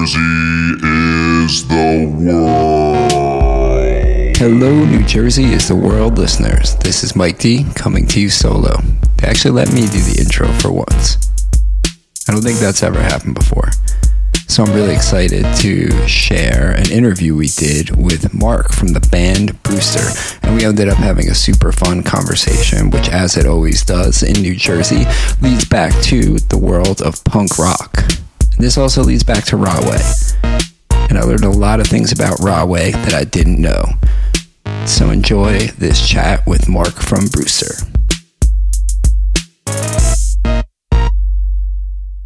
Jersey is the world. Hello, New Jersey is the world listeners. This is Mike D coming to you solo. They actually let me do the intro for once. I don't think that's ever happened before. So I'm really excited to share an interview we did with Mark from the band Brewster. And we ended up having a super fun conversation, which, as it always does in New Jersey, leads back to the world of punk rock. This also leads back to Rahway. And I learned a lot of things about Rahway that I didn't know. So enjoy this chat with Mark from Brewster.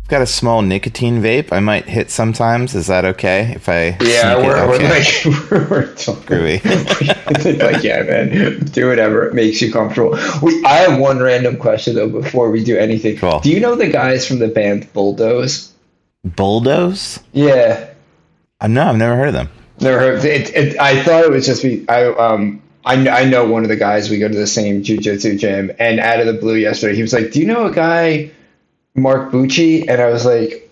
I've got a small nicotine vape. I might hit sometimes. Is that okay if I? Yeah, we're, we're Okay. we're, we're talking. Groovy. like yeah, man, do whatever it makes you comfortable. We, I have one random question though before we do anything. Cool. Do you know the guys from the band Bulldoze? Bulldoze. Yeah, Uh, no, I've never heard of them. never heard. It, it, I thought it was just be. I um. I, I know one of the guys. We go to the same jujitsu gym, and out of the blue yesterday, he was like, "Do you know a guy, Mark Bucci?" And I was like,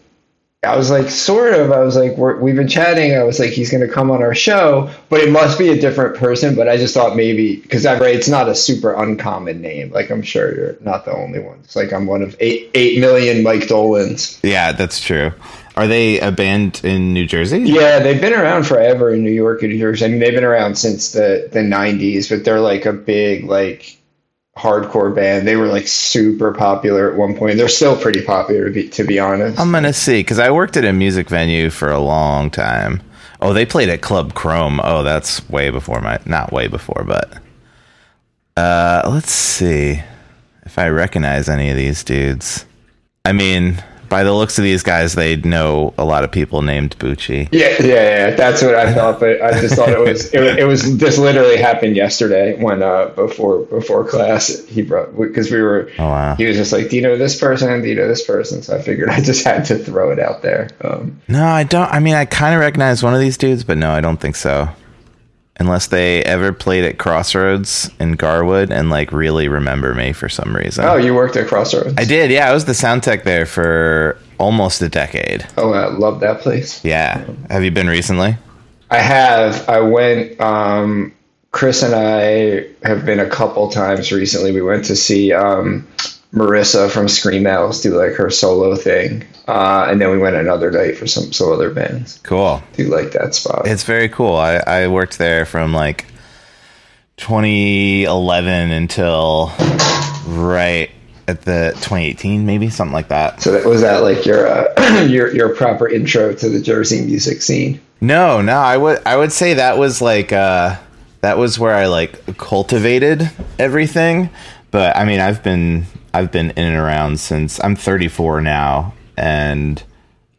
I was like, sort of. I was like, we're, we've been chatting. I was like, he's going to come on our show, but it must be a different person. But I just thought maybe because right, it's not a super uncommon name. Like I'm sure you're not the only one. It's like I'm one of eight eight million Mike Dolans. Yeah, that's true. Are they a band in New Jersey? Yeah, they've been around forever in New York and New Jersey. I mean, they've been around since the the '90s, but they're like a big like hardcore band. They were like super popular at one point. They're still pretty popular to be to be honest. I'm gonna see because I worked at a music venue for a long time. Oh, they played at Club Chrome. Oh, that's way before my not way before, but uh, let's see if I recognize any of these dudes. I mean, by the looks of these guys, they know a lot of people named Bucci. Yeah, yeah, yeah. That's what I thought, but I just thought it was it, was- it was this literally happened yesterday when uh before before class he brought because we were Oh wow. he was just like, do you know this person? Do you know this person? So I figured I just had to throw it out there. Um, No, I don't. I mean, I kind of recognize one of these dudes, but no, I don't think so. Unless they ever played at Crossroads in Garwood and like really remember me for some reason. oh, you worked at Crossroads. I did. Yeah, I was the sound tech there for almost a decade. oh, I love that place. Yeah. Have you been recently? I have. I went. Um, Chris and I have been a couple times recently. We went to see um, Marissa from Scream Owls do like her solo thing, uh, and then we went another night for some some other bands. Cool. Do like that spot? It's very cool. I, I worked there from like 2011 until right at the 2018, maybe something like that. So that was that like your uh, your your proper intro to the Jersey music scene. No, no, I would I would say that was like uh that was where I like cultivated everything. But I mean, I've been I've been in and around since I'm 34 now and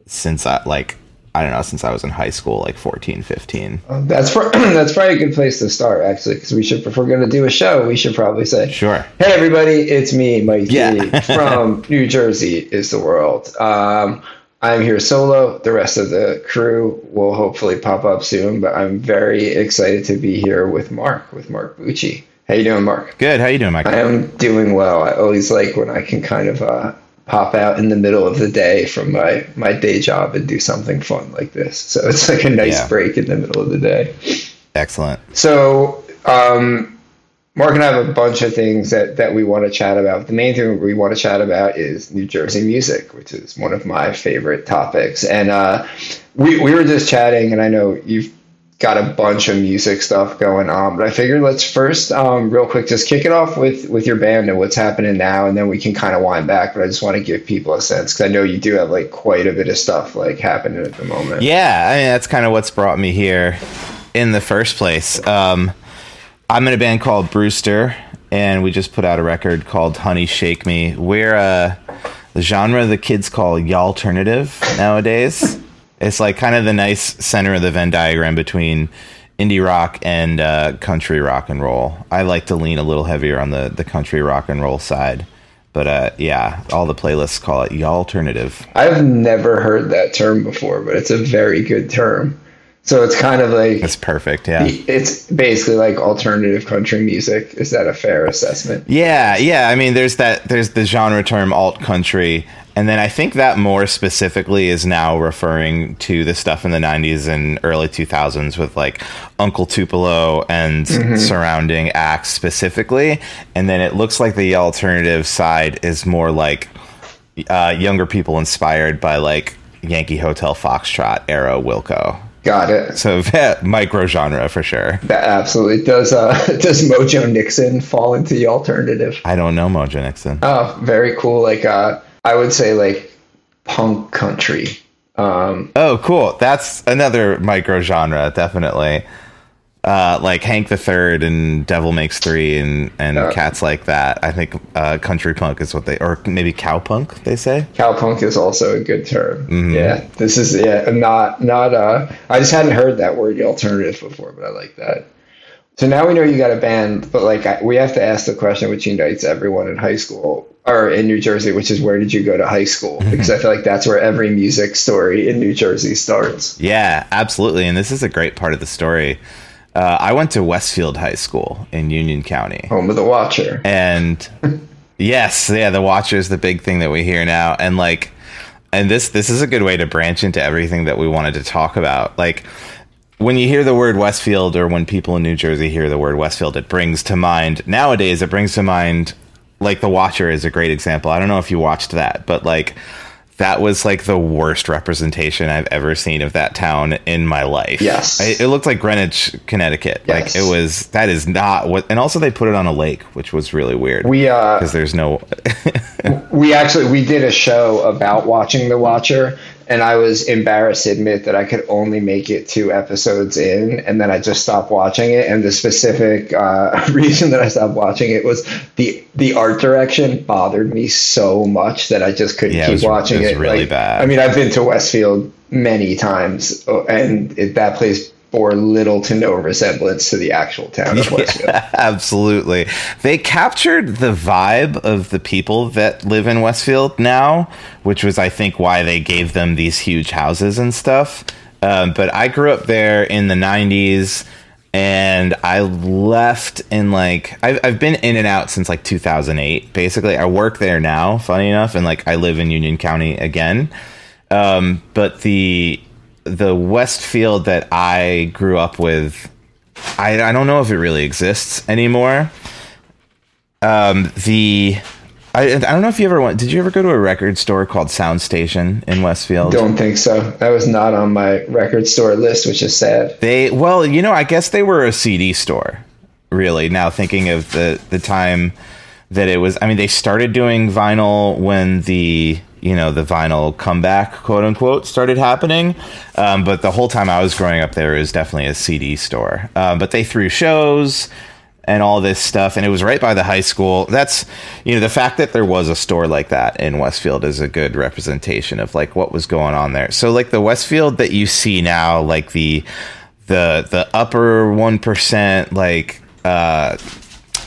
since I like I don't know, since I was in high school like 14, 15. Um, That's pro- that's probably a good place to start actually, because we should if we're going to do a show, we should probably say, Sure. Hey everybody, it's me, Mike Yeah. from New Jersey is the world. Um, I'm here solo. The rest of the crew will hopefully pop up soon, but I'm very excited to be here with Mark, with Mark Bucci. How you doing, Mark? Good. How you doing, Mike? I am doing well. I always like when I can kind of uh, pop out in the middle of the day from my, my day job and do something fun like this. So it's like a nice Yeah. break in the middle of the day. Excellent. So, um, Mark and I have a bunch of things that, that we want to chat about. The main thing we want to chat about is New Jersey music, which is one of my favorite topics. And uh, we, we were just chatting, and I know you've got a bunch of music stuff going on, but I figured let's first, um, real quick, just kick it off with, with your band and what's happening now, and then we can kind of wind back. But I just want to give people a sense because I know you do have like quite a bit of stuff like happening at the moment. Yeah, I mean that's kind of what's brought me here in the first place. Um, I'm in a band called Brewster, and we just put out a record called Honey Shake Me. We're uh, the genre the kids call y'all alternative nowadays. It's like kind of the nice center of the Venn diagram between indie rock and uh, country rock and roll. I like to lean a little heavier on the the country rock and roll side. But uh, yeah, all the playlists call it y'all alternative. I've never heard that term before, but it's a very good term. So it's kind of like it's perfect. Yeah. it's basically like alternative country music. Is that a fair assessment? Yeah, yeah. I mean, there's that. There's the genre term alt country, and then I think that more specifically is now referring to the stuff in the '90s and early 2000s with like Uncle Tupelo and surrounding acts specifically. And then it looks like the alternative side is more like uh, younger people inspired by like Yankee Hotel Foxtrot era Wilco. Got it. So yeah, micro genre for sure. That absolutely does. Uh, does Mojo Nixon fall into the alternative? I don't know Mojo Nixon. Oh, very cool. Like uh, I would say like punk country. Um, Oh, cool. That's another micro genre, definitely. Uh, like Hank the Third and Devil Makes Three and and cats like that. I think uh, country punk is what they, or maybe cow punk they say. Cow punk is also a good term. Mm-hmm. Yeah, this is yeah not not. Uh, I just hadn't heard that word the alternative before, but I like that. So now we know you got a band, but like I, we have to ask the question which unites everyone in high school or in New Jersey, which is where did you go to high school? Because I feel like that's where every music story in New Jersey starts. Yeah, absolutely. And this is a great part of the story. Uh, I went to Westfield High School in Union County. Home of the Watcher. and yes yeah the watcher is the big thing that we hear now and like and this this is a good way to branch into everything that we wanted to talk about like when you hear the word westfield or when people in new jersey hear the word westfield it brings to mind nowadays it brings to mind like the watcher is a great example i don't know if you watched that but like that was like the worst representation I've ever seen of that town in my life. Yes. I, it looked like Greenwich, Connecticut. Yes. Like it was. That is not what. And also, they put it on a lake, which was really weird. We uh because there's no. we actually we did a show about watching the watcher and i was embarrassed to admit that i could only make it two episodes in and then i just stopped watching it and the specific uh, reason that i stopped watching it was the the art direction bothered me so much that i just couldn't Yeah, it keep was- watching it it, was really Like, bad. i mean i've been to westfield many times oh, and it, that place bore little to no resemblance to the actual town of westfield Absolutely. They captured the vibe of the people that live in Westfield now, which was, I think, why they gave them these huge houses and stuff. Um, but I grew up there in the 90s and I left in like, I've, I've been in and out since like 2008. Basically, I work there now, funny enough, and like I live in Union County again. Um, but the the Westfield that I grew up with I, I don't know if it really exists anymore. Um, the I, I don't know if you ever went. Did you ever go to a record store called Sound Station in Westfield? don't think so that was not on my record store list which is sad They well, you know, I guess they were a CD store. Really, now thinking of the the time that it was. I mean, they started doing vinyl when the you know the vinyl comeback, quote unquote, started happening. Um, but the whole time I was growing up, there was definitely a CD store. Um, but they threw shows and all this stuff, and it was right by the high school. That's you know the fact that there was a store like that in Westfield is a good representation of like what was going on there. So like the Westfield that you see now, like the the the upper one percent, like uh,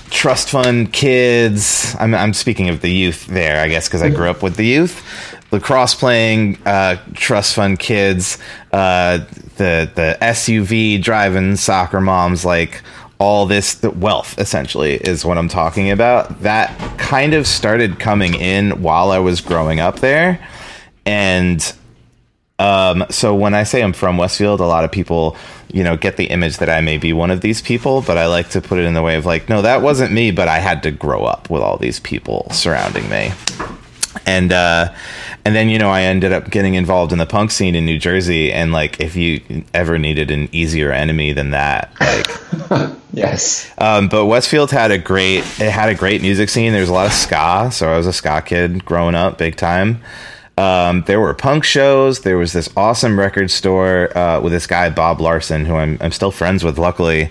trust fund kids. I'm I'm speaking of the youth there, I guess, because I grew up with the youth. Lacrosse playing uh, trust fund kids, uh, the the SUV driving soccer moms, like all this wealth essentially is what I'm talking about. That kind of started coming in while I was growing up there, and um, so when I say I'm from Westfield, a lot of people, you know, get the image that I may be one of these people, but I like to put it in the way of like, no, that wasn't me, but I had to grow up with all these people surrounding me. And uh and then you know I ended up getting involved in the punk scene in New Jersey and like if you ever needed an easier enemy than that, like yes um, but Westfield had a great it had a great music scene. There's a lot of ska, so I was a ska kid growing up, big time. Um, there were punk shows. There was this awesome record store uh, with this guy Bob Larson, who I'm I'm still friends with, luckily.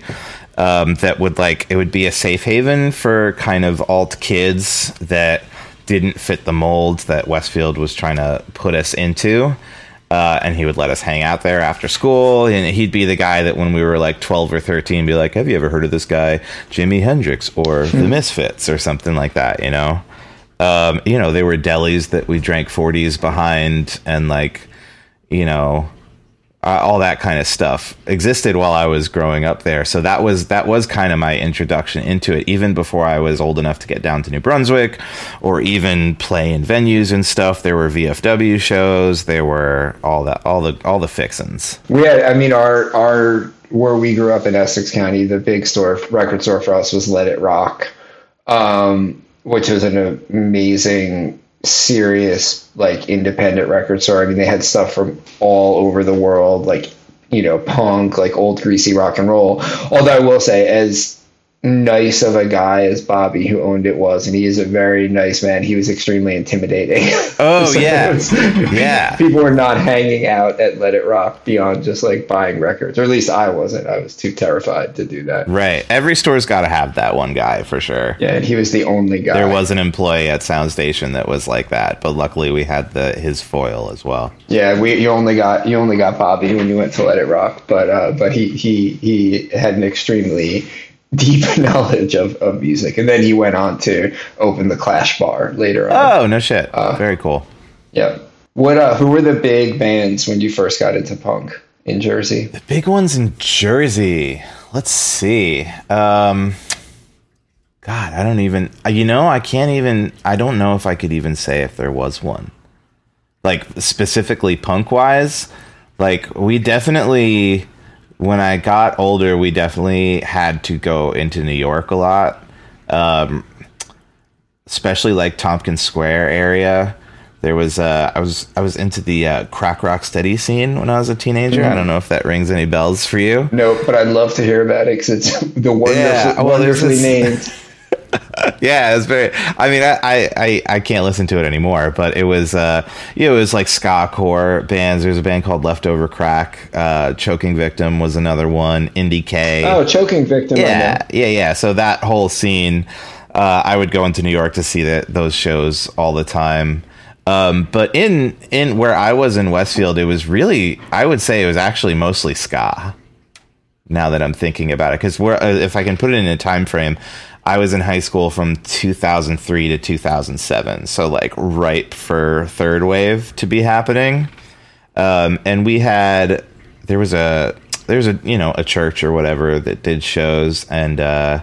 Um, that would like it would be a safe haven for kind of alt kids that didn't fit the mold that Westfield was trying to put us into. Uh, and he would let us hang out there after school. And he'd be the guy that when we were like 12 or 13, be like, Have you ever heard of this guy, Jimi Hendrix or The Misfits or something like that, you know? Um, you know, they were delis that we drank 40s behind and like, you know, all that kind of stuff existed while I was growing up there. So that was that was kind of my introduction into it, even before I was old enough to get down to New Brunswick, or even play in venues and stuff. There were VFW shows. There were all that all the all the fixins. Had, I mean, our our where we grew up in Essex County, the big store record store for us was Let It Rock, um, which was an amazing serious like independent record store. I mean, they had stuff from all over the world, like you know, punk, like old greasy rock and roll. Although I will say, as nice of a guy as Bobby, who owned it, was, and he is a very nice man. He was extremely intimidating. Oh So yeah, was- yeah. People were not hanging out at Let It Rock beyond just like buying records, or at least I wasn't. I was too terrified to do that. Right. Every store's got to have that one guy for sure. Yeah, and he was the only guy. There was an employee at Sound Station that was like that, but luckily we had the his foil as well. Yeah, we you only got you only got Bobby when you went to Let It Rock, but uh, but he he he had an extremely deep knowledge of, of music, and then he went on to open the Clash Bar later on. Oh no shit! Very cool. Yeah. What uh, who were the big bands when you first got into punk in Jersey? The big ones in Jersey. Let's see. Um, God, I don't even. uh, You know, I can't even. I don't know if I could even say if there was one. Like specifically punk wise, like we definitely. When I got older, we definitely had to go into New York a lot. Um, especially like Tompkins Square area. There was uh, I was I was into the uh, crack rock steady scene when I was a teenager. I don't know if that rings any bells for you. No, but I'd love to hear about it because it's the wonderful, Yeah, well, wonderfully this- named. Yeah, it's very. I mean, I, I I I can't listen to it anymore, but it was uh, yeah, it was like ska core bands. There's a band called Leftover Crack. Uh, Choking Victim was another one. Indie K. Oh, choking victim. Know. yeah, yeah, yeah. So that whole scene, uh, I would go into New York to see that those shows all the time. Um, but in in where I was in Westfield, it was really I would say it was actually mostly ska. Now that I'm thinking about it, because uh, if I can put it in a time frame, I was in high school from 2003 to 2007, so like ripe for third wave to be happening. Um, and we had there was a there was a you know a church or whatever that did shows and uh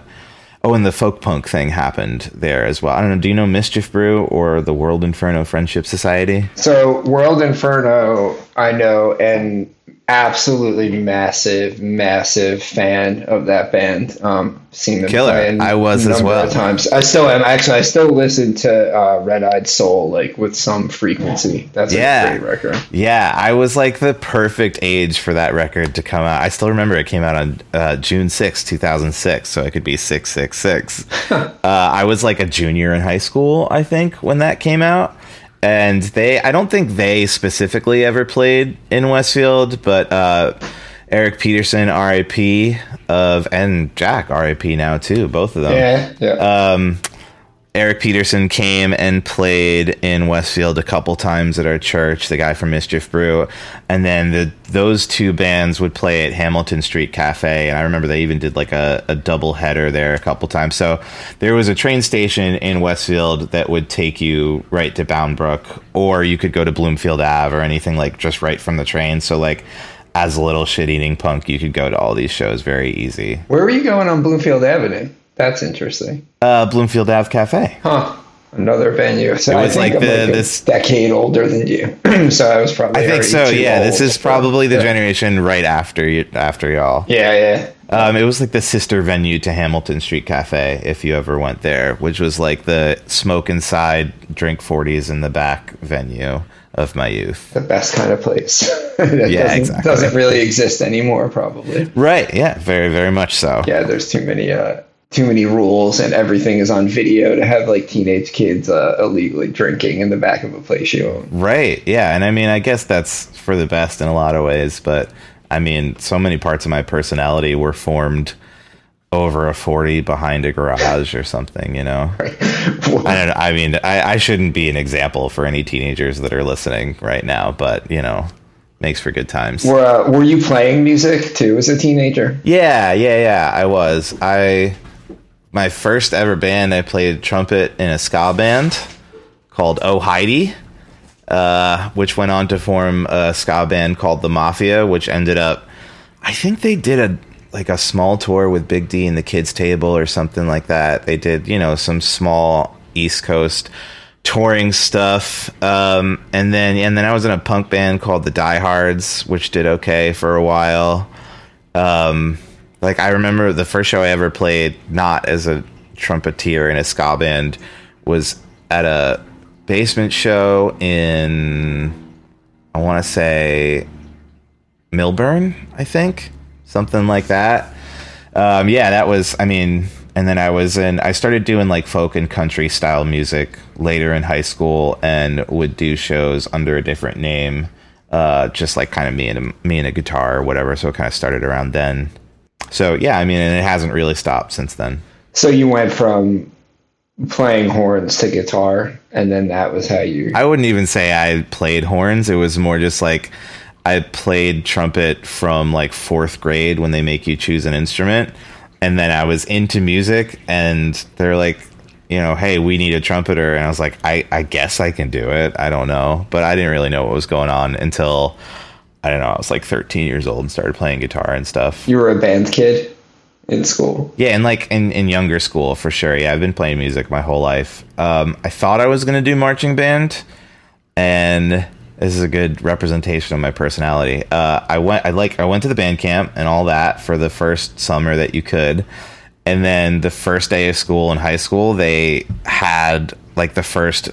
oh and the folk punk thing happened there as well. I don't know do you know mischief brew or the world inferno friendship society? So World Inferno, I know, and absolutely massive, massive fan of that band. Um, seen them Killer. play I was as well. times. I still am. Actually, I still listen to uh, Red Eyed Soul like with some frequency. That's Yeah. a great record. yeah i was like the perfect age for that record to come out i still remember it came out on uh, june 6 2006 so i could be 666 uh, i was like a junior in high school i think when that came out and they i don't think they specifically ever played in westfield but uh, erik petersen rip of and jack rip now too both of them Yeah, yeah. um, Erik Petersen came and played in Westfield a couple times at our church. The guy from Mischief Brew, and then the those two bands would play at Hamilton Street Cafe. And I remember they even did like a, a double header there a couple times. So there was a train station in Westfield that would take you right to Bound Brook, or you could go to Bloomfield Ave or anything like just right from the train. So like. As a little shit eating punk, you could go to all these shows very easy. Where were you going on Bloomfield Avenue? That's interesting. Uh, Bloomfield Ave Cafe. Huh. Another venue. So It I was think like the- like a this- decade older than you. so I was probably. I think so. Yeah, this is probably the yeah. generation right after you, after y'all. Yeah, yeah. Um, it was like the sister venue to Hamilton Street Cafe, if you ever went there, which was like the smoke inside, drink forties in the back venue of my youth. the best kind of place. that Yeah, doesn't, exactly. doesn't really exist anymore, probably. Right? Yeah, very very much so. Yeah, there's too many uh, too many rules, and everything is on video to have like teenage kids uh, illegally drinking in the back of a place you own. Right. Yeah, and I mean, I guess that's for the best in a lot of ways, but I mean, so many parts of my personality were formed over a 40 behind a garage or something, you know. I don't know. I mean, I, I shouldn't be an example for any teenagers that are listening right now, but you know, makes for good times. Were uh, Were you playing music too as a teenager? Yeah, yeah, yeah. I was. I my first ever band. I played trumpet in a ska band called Oh Heidi. uh, which went on to form a ska band called the Mafia, which ended up, I think they did a like a small tour with Big D and the Kids Table or something like that. They did, you know, some small East Coast touring stuff, um, and then and then I was in a punk band called the Diehards, which did okay for a while. Um, like I remember the first show I ever played, not as a trumpeter in a ska band, was at a basement show in I want to say Millburn, I think, something like that. Um, yeah, that was. I mean, and then I was in. I started doing like folk and country style music later in high school, and would do shows under a different name, uh, just like kind of me and a, me and a guitar or whatever. So it kind of started around then. So yeah, I mean, and it hasn't really stopped since then. So you went from playing horns to guitar, and then that was how you. I wouldn't even say I played horns. It was more just like I played trumpet from like fourth grade when they make you choose an instrument. And then I was into music, and they're like, you know, hey, we need a trumpeter. And I was like, I, I guess I can do it. I don't know. But I didn't really know what was going on until, I don't know, I was like 13 years old and started playing guitar and stuff. You were a band kid in school. Yeah, and like in, in younger school for sure. Yeah, I've been playing music my whole life. Um, I thought I was gonna do marching band, and this is a good representation of my personality. Uh, I went, I like, I went to the band camp and all that for the first summer that you could, and then the first day of school in high school, they had like the first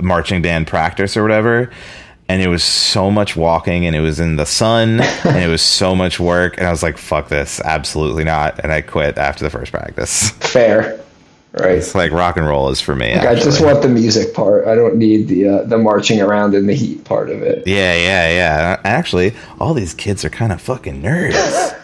marching band practice or whatever. And it was so much walking, and it was in the sun, and it was so much work. And I was like, "Fuck this, absolutely not!" And I quit after the first practice. Fair, right? It's like rock and roll is for me. Like, I just want the music part. I don't need the uh, the marching around in the heat part of it. Yeah, yeah, yeah. Actually, all these kids are kind of fucking nerds.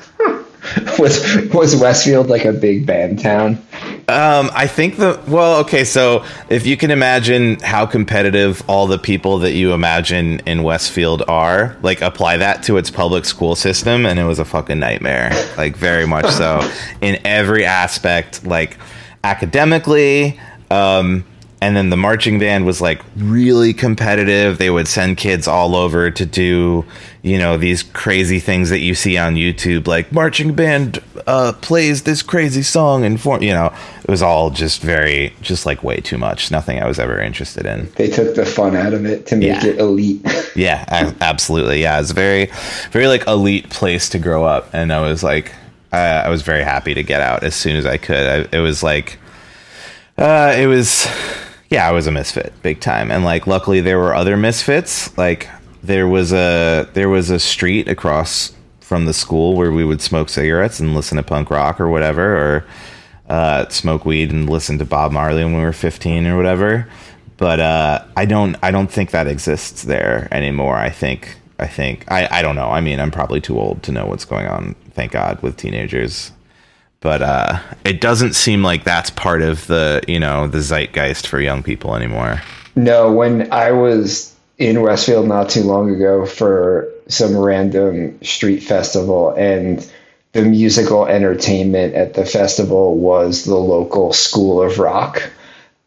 was was Westfield like a big band town? Um, I think the well, okay. So if you can imagine how competitive all the people that you imagine in Westfield are, like apply that to its public school system, and it was a fucking nightmare. Like very much so in every aspect, like academically. Um, and then the marching band was like really competitive. They would send kids all over to do, you know, these crazy things that you see on YouTube, like marching band uh, plays this crazy song and for you know, it was all just very, just like way too much. Nothing I was ever interested in. They took the fun out of it to make Yeah. it elite. Yeah, a- absolutely. Yeah, it's a very, very like elite place to grow up, and I was like, uh, I was very happy to get out as soon as I could. I, it was like, uh, it was, yeah, I was a misfit, big time, and like, luckily there were other misfits. Like, there was a there was a street across from the school where we would smoke cigarettes and listen to punk rock or whatever, or uh, smoke weed and listen to Bob Marley when we were 15 or whatever. But uh, I don't I don't think that exists there anymore. I think I think I, I don't know. I mean, I'm probably too old to know what's going on. Thank God with teenagers. But uh, it doesn't seem like that's part of the you know the zeitgeist for young people anymore. No, when I was in Westfield not too long ago for some random street festival and the musical entertainment at the festival was the local School of Rock.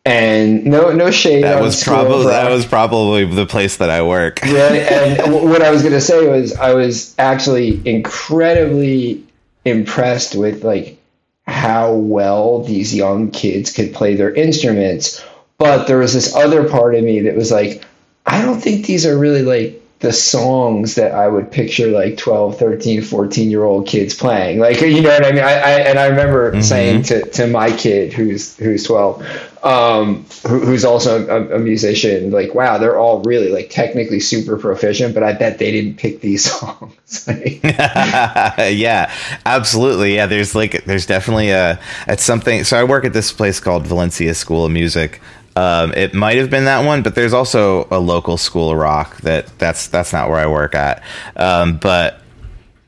And no no shade That was probably that was probably the place that I work. Yeah, and what I was going to say was I was actually incredibly impressed with like how well these young kids could play their instruments. But there was this other part of me that was like, I don't think these are really like the songs that I would picture like 12, 13, 14 year old kids playing. Like, you know what I mean? I, I and I remember saying to, to my kid who's, who's 12, um, who, who's also a, a musician, like, wow, they're all really like technically super proficient, but I bet they didn't pick these songs. Yeah, absolutely. Yeah, there's like there's definitely a it's something. So I work at this place called Valencia School of Music. Um, it might have been that one, but there's also a local school of rock that that's that's not where I work at. Um, but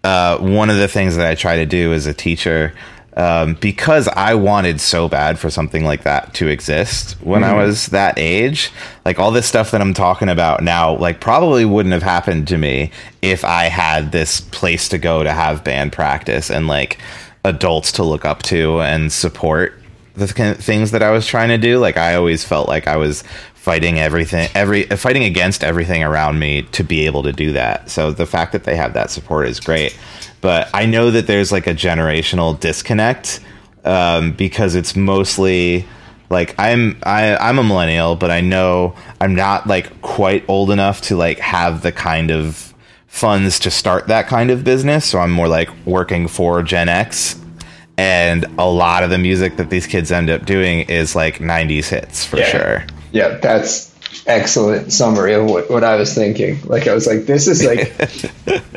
uh, one of the things that I try to do as a teacher, um, because I wanted so bad for something like that to exist when I was that age, like all this stuff that I'm talking about now, like probably wouldn't have happened to me if I had this place to go to have band practice and like adults to look up to and support the th- things that I was trying to do. Like I always felt like I was fighting everything every fighting against everything around me to be able to do that. So the fact that they have that support is great. But I know that there's like a generational disconnect um, because it's mostly like I'm I, I'm a millennial, but I know I'm not like quite old enough to like have the kind of funds to start that kind of business. So I'm more like working for Gen X. And a lot of the music that these kids end up doing is like 90s hits for Yeah. sure. Yeah, that's excellent summary of what, what I was thinking. Like I was like, this is like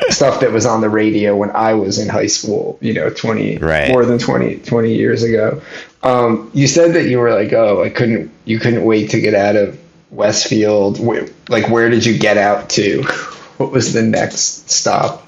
stuff that was on the radio when I was in high school, you know, 20 Right. more than 20, 20 years ago. Um, you said that you were like, oh, I couldn't you couldn't wait to get out of Westfield. Like where did you get out to? What was the next stop?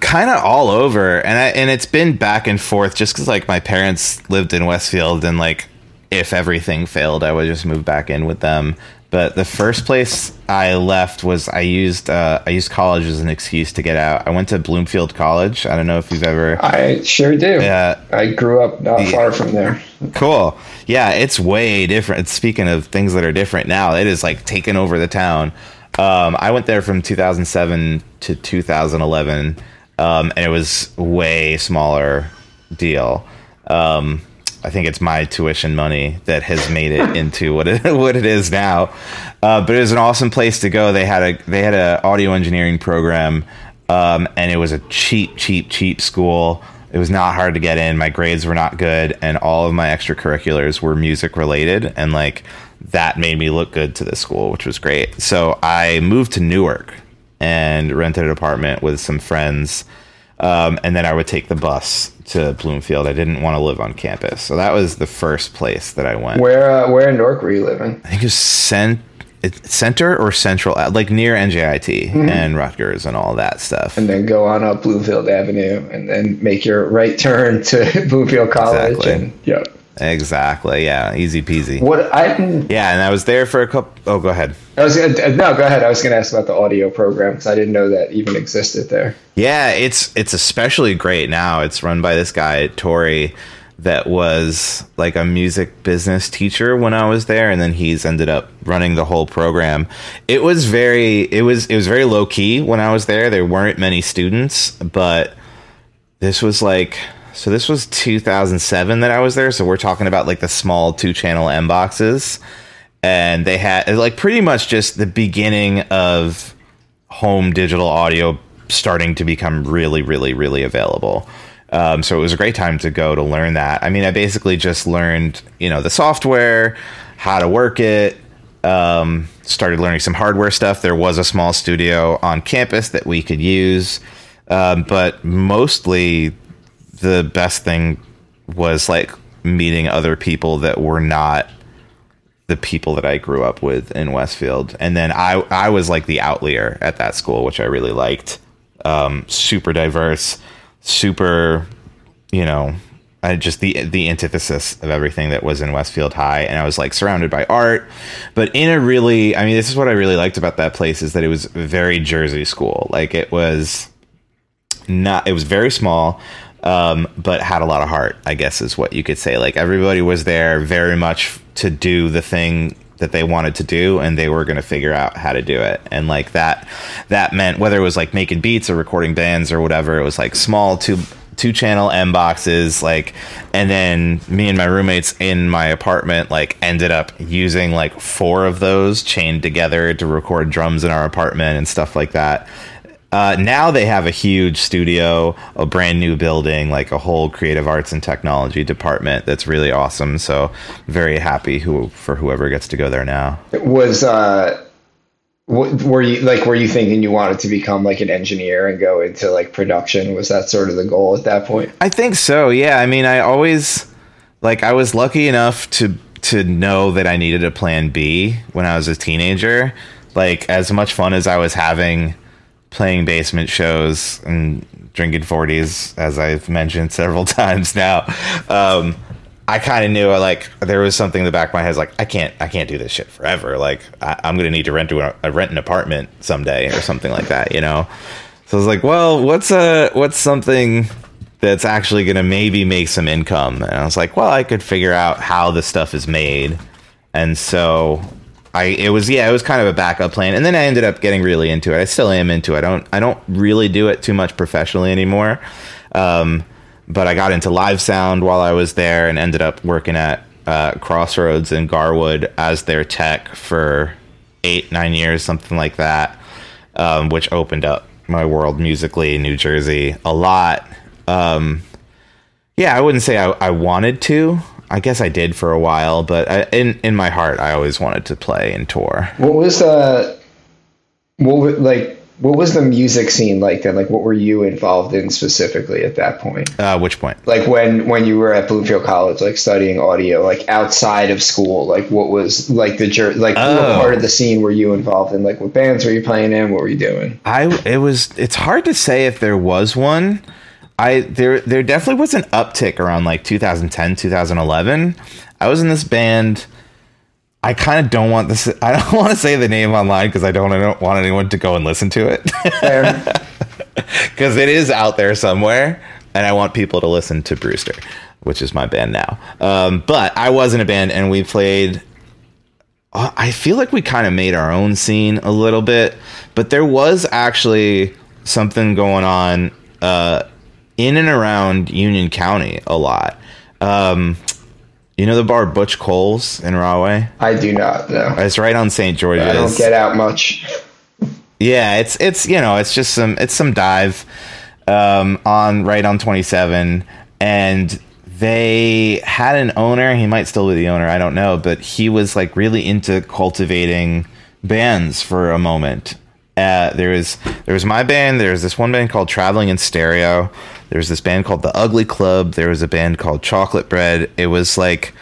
kind of all over and I, and it's been back and forth just because like my parents lived in westfield and like if everything failed i would just move back in with them but the first place i left was i used uh, i used college as an excuse to get out i went to bloomfield college i don't know if you've ever I sure do. Yeah. I grew up not far from there. Cool. Yeah, it's way different. Speaking of things that are different now, it is like taken over the town. Um, I went there from 2007 to 2011, um, and it was way smaller deal. Um, I think it's my tuition money that has made it into what it what it is now. Uh, but it was an awesome place to go. They had a they had a audio engineering program, um, and it was a cheap, cheap, cheap school. It was not hard to get in. My grades were not good, and all of my extracurriculars were music related, and like that made me look good to the school, which was great. So I moved to Newark and rented an apartment with some friends. Um, and then I would take the bus to Bloomfield. I didn't want to live on campus, so that was the first place that I went. Where uh, where in Newark were you living? I think it was cent- center or central, uh, like near NJIT and Rutgers and all that stuff. and then go on up Bloomfield Avenue and then make your right turn to Bloomfield College. Exactly. And yeah, Exactly. Yeah. Easy peasy. what I Yeah, and I was there for a couple. Oh, go ahead. I was gonna, uh, no, go ahead. I was going to ask about the audio program because I didn't know that even existed there. Yeah, it's it's especially great now. It's run by this guy Tori, that was like a music business teacher when I was there, and then he's ended up running the whole program. It was very it was it was very low key when I was there. There weren't many students, but this was like so this was 2007 that I was there. So we're talking about like the small two channel M boxes, and they had like pretty much just the beginning of home digital audio starting to become really, really, really available. Um, so it was a great time to go to learn that. I mean, I basically just learned, you know, the software, how to work it, um, started learning some hardware stuff. There was a small studio on campus that we could use, um, but mostly the best thing was like meeting other people that were not the people that I grew up with in Westfield. And then I I was like the outlier at that school, which I really liked. Um, super diverse, super, you know, I just the the antithesis of everything that was in Westfield High, and I was like surrounded by art, but in a really, I mean, this is what I really liked about that place is that it was very Jersey school. Like it was not, it was very small, um, but had a lot of heart. I guess is what you could say. Like everybody was there very much to do the thing that they wanted to do and they were going to figure out how to do it and like that that meant whether it was like making beats or recording bands or whatever it was like small two two channel m boxes like and then me and my roommates in my apartment like ended up using like four of those chained together to record drums in our apartment and stuff like that uh, now they have a huge studio, a brand new building, like a whole creative arts and technology department that's really awesome. So very happy who for whoever gets to go there now. It Was uh, were you like were you thinking you wanted to become like an engineer and go into like production? Was that sort of the goal at that point? I think so. Yeah. I mean, I always like I was lucky enough to to know that I needed a plan B when I was a teenager. Like as much fun as I was having playing basement shows and drinking 40s as I've mentioned several times now. Um I kind of knew like there was something in the back of my head like I can't I can't do this shit forever. Like I, I'm gonna need to rent a, rent an apartment someday or something like that, you know. So I was like, well, what's a what's something that's actually gonna maybe make some income? And I was like, well, I could figure out how the stuff is made, and so I it was yeah, it was kind of a backup plan, and then I ended up getting really into it. I still am into it. I don't I don't really do it too much professionally anymore, um, but I got into live sound while I was there, and ended up working at uh, Crossroads in Garwood as their tech for eight nine years, something like that, um, which opened up my world musically in New Jersey a lot. Um, yeah, I wouldn't say I, I wanted to. I guess I did for a while, but I, in in my heart, I always wanted to play and tour. What was the what wa- like what was the music scene like then? Like what were you involved in specifically at that point? Uh, which point? Like when when you were at Bloomfield College, like studying audio, like outside of school, like what was like the jer- like what Oh. part of the scene were you involved in? Like what bands were you playing in? What were you doing? I it was. It's hard to say if there was one. I there there definitely was an uptick around like 2010 2011. I was in this band. I kind of don't want this. I don't want to say the name online because I don't, I don't want anyone to go and listen to it. Because it is out there somewhere, and I want people to listen to Brewster, which is my band now. Um, but I was in a band, and we played. uh, I feel like we kind of made our own scene a little bit, but there was actually something going on uh, in and around Union County a lot. Um, you know the bar Butch Coles in Rahway? I do not know. It's right on St. George's. I don't get out much. Yeah, it's it's you know it's just some it's some dive um, on right on 27, and they had an owner. He might still be the owner. I don't know, but he was like really into cultivating bands for a moment. Uh, there was there was my band. There was this one band called Traveling in Stereo. There was this band called The Ugly Club. There was a band called Chocolate Bread. It was like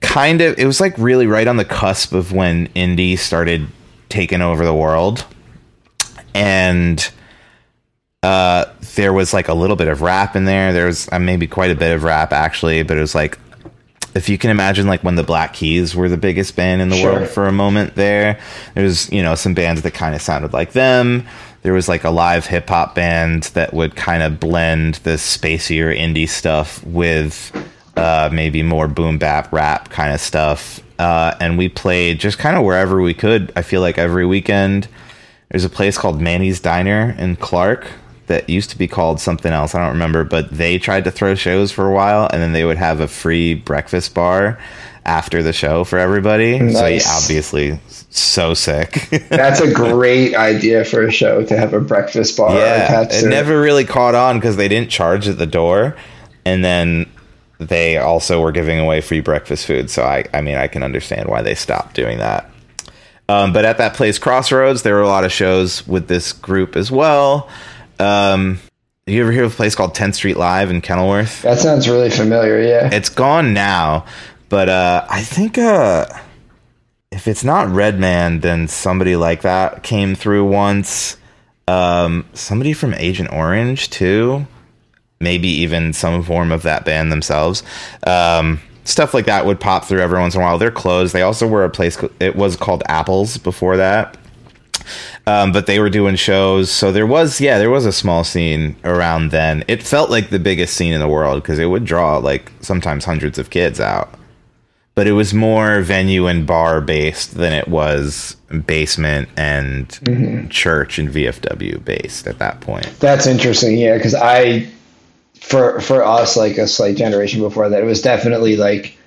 kind of it was like really right on the cusp of when indie started taking over the world and uh, there was like a little bit of rap in there. There was uh, maybe quite a bit of rap actually, but it was like if you can imagine like when the Black Keys were the biggest band in the Sure. world for a moment there. There's you know some bands that kind of sounded like them. There was like a live hip hop band that would kind of blend the spacier indie stuff with uh, maybe more boom bap rap kind of stuff. Uh, and we played just kind of wherever we could. I feel like every weekend. There's a place called Manny's Diner in Clark that used to be called something else. I don't remember, but they tried to throw shows for a while, and then they would have a free breakfast bar after the show for everybody. So yeah, obviously, so sick. That's a great idea for a show to have a breakfast bar yeah, it to never really caught on because they didn't charge at the door, and then they also were giving away free breakfast food. So I, I mean, I can understand why they stopped doing that. Um, but at that place, Crossroads, there were a lot of shows with this group as well. Um, you ever hear of a place called 10th Street Live in Kenilworth? That sounds really familiar. Yeah. It's gone now, but uh, I think uh, if it's not Redman, then somebody like that came through once. Um, somebody from Agent Orange too, maybe even some form of that band themselves. Um, stuff like that would pop through every once in a while. They're closed. They also were a place. It was called Apples before that. Um, but they were doing shows, so there was yeah, there was a small scene around then. It felt like the biggest scene in the world because it would draw like sometimes hundreds of kids out. But it was more venue and bar based than it was basement and mm-hmm. church and VFW based at that point. That's interesting. Yeah, because I, for for us, like a slight generation before that, it was definitely like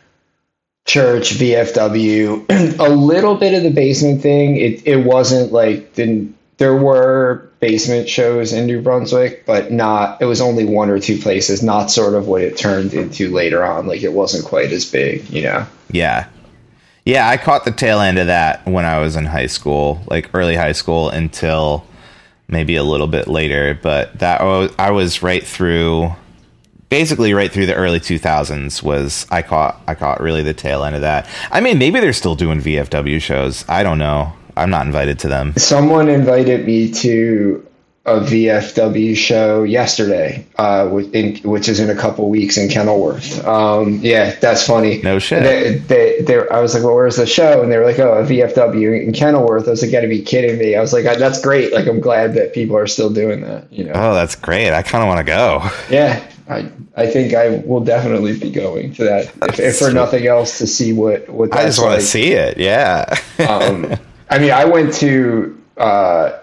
church, VFW, a little bit of the basement thing. It it wasn't like didn't there were basement shows in New Brunswick, but not. It was only one or two places. Not sort of what it turned into later on. Like it wasn't quite as big. You know. Yeah. Yeah, I caught the tail end of that when I was in high school, like early high school until maybe a little bit later, but that I was, right through basically right through the early 2000s was I caught I caught really the tail end of that. I mean, maybe they're still doing VFW shows. I don't know. I'm not invited to them. Someone invited me to a VFW show yesterday, uh, which, in, which is in a couple weeks in Kenilworth. Um, yeah, that's funny. No shit. They, they, they, I was like, well, where's the show? And they were like, oh, a VFW in Kenilworth. I was like, gotta be kidding me. I was like, that's great. Like, I'm glad that people are still doing that, you know? Oh, that's great. I kind of want to go. Yeah. I I think I will definitely be going to that, if, if for nothing else, to see what what I just want like. to see it. Yeah. um, I mean, I went to uh,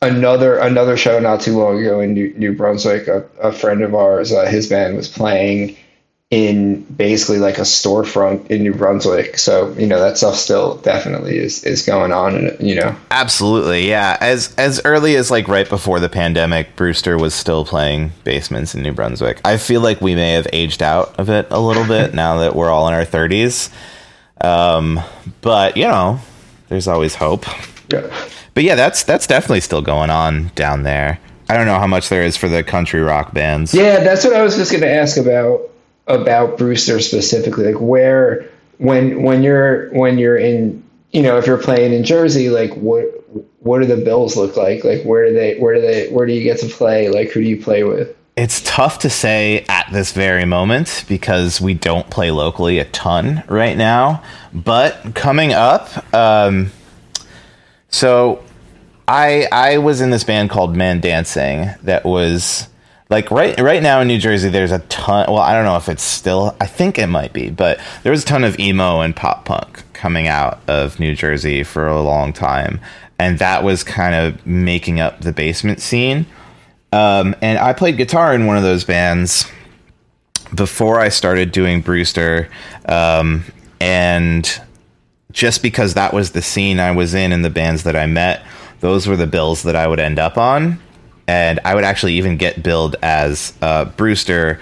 another another show not too long ago in New, New Brunswick. A, a friend of ours, uh, his band was playing in basically like a storefront in New Brunswick. So you know that stuff still definitely is is going on, and you know, Absolutely, yeah. As as early as like right before the pandemic, Brewster was still playing basements in New Brunswick. I feel like we may have aged out of it a little bit now that we're all in our thirties. Um, but you know, there's always hope. yeah. But yeah, that's that's definitely still going on down there. I don't know how much there is for the country rock bands. Yeah, that's what I was just going to ask about about Brewster specifically. Like where when when you're when you're in you know if you're playing in Jersey, like what what do the bills look like? Like where do they where do they where do you get to play? Like who do you play with? It's tough to say at this very moment because we don't play locally a ton right now. But coming up, um, so I I was in this band called Man Dancing that was like right right now in New Jersey. There's a ton. Well, I don't know if it's still. I think it might be, but there was a ton of emo and pop punk coming out of New Jersey for a long time, and that was kind of making up the basement scene. Um, and I played guitar in one of those bands before I started doing Brewster. Um, and just because that was the scene I was in and the bands that I met, those were the bills that I would end up on. And I would actually even get billed as uh, Brewster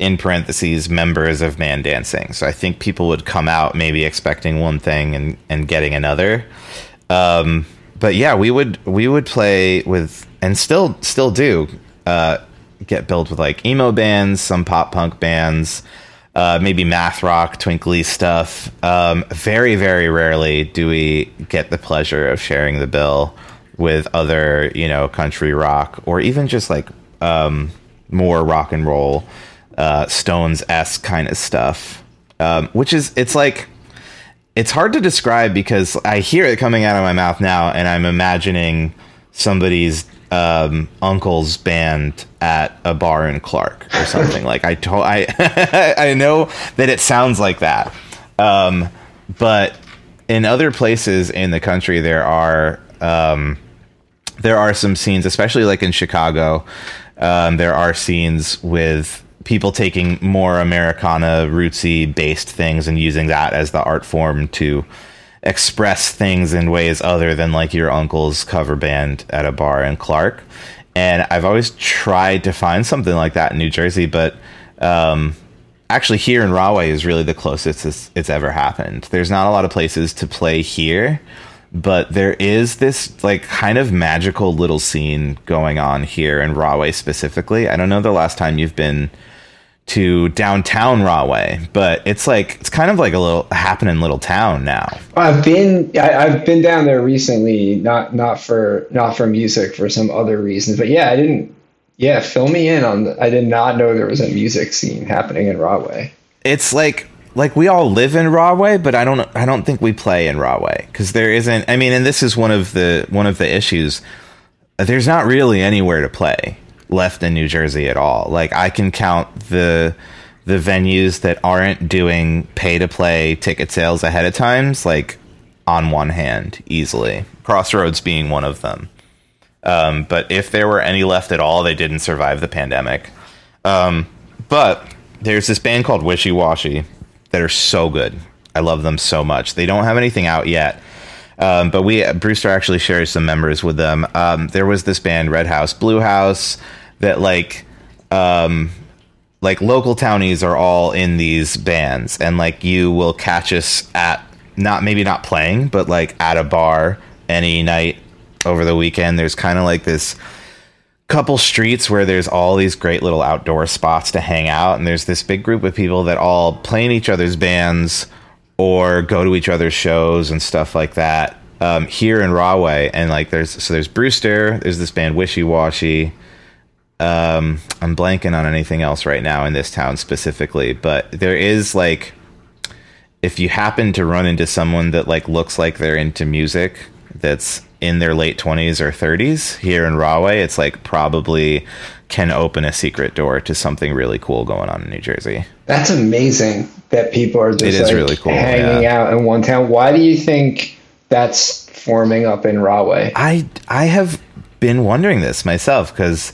in parentheses members of Man Dancing. So I think people would come out maybe expecting one thing and, and getting another. Um, but yeah, we would we would play with and still still do uh, get billed with like emo bands, some pop punk bands, uh, maybe math rock, twinkly stuff. Um, very very rarely do we get the pleasure of sharing the bill with other you know country rock or even just like um, more rock and roll uh, Stones s kind of stuff, um, which is it's like it's hard to describe because I hear it coming out of my mouth now, and I'm imagining somebody's um, uncle's band at a bar in Clark or something. like I, to- I, I know that it sounds like that, um, but in other places in the country, there are um, there are some scenes, especially like in Chicago. Um, there are scenes with people taking more Americana rootsy based things and using that as the art form to express things in ways other than like your uncle's cover band at a bar in Clark. And I've always tried to find something like that in New Jersey, but um, actually here in Rahway is really the closest it's, it's ever happened. There's not a lot of places to play here, but there is this like kind of magical little scene going on here in Rahway specifically. I don't know the last time you've been to downtown Rahway, but it's like it's kind of like a little happening little town now. I've been I, I've been down there recently, not not for not for music, for some other reasons. But yeah, I didn't. Yeah, fill me in on. The, I did not know there was a music scene happening in Rahway. It's like like we all live in Rahway, but I don't I don't think we play in Rahway because there isn't. I mean, and this is one of the one of the issues. There's not really anywhere to play left in New Jersey at all. Like I can count the the venues that aren't doing pay to play ticket sales ahead of times like on one hand easily. Crossroads being one of them. Um, but if there were any left at all, they didn't survive the pandemic. Um, but there's this band called Wishy Washy that are so good. I love them so much. They don't have anything out yet. Um, but we Brewster actually shares some members with them. Um, there was this band Red House Blue House that like um, like local townies are all in these bands and like you will catch us at not maybe not playing but like at a bar any night over the weekend. There's kind of like this couple streets where there's all these great little outdoor spots to hang out and there's this big group of people that all play in each other's bands or go to each other's shows and stuff like that um, here in Rahway. And like there's so there's Brewster there's this band Wishy Washy um, I'm blanking on anything else right now in this town specifically, but there is like if you happen to run into someone that like looks like they're into music that's in their late 20s or 30s here in Rahway, it's like probably can open a secret door to something really cool going on in New Jersey. That's amazing that people are just It is like really cool, hanging yeah. out in one town. Why do you think that's forming up in Rahway? I I have been wondering this myself because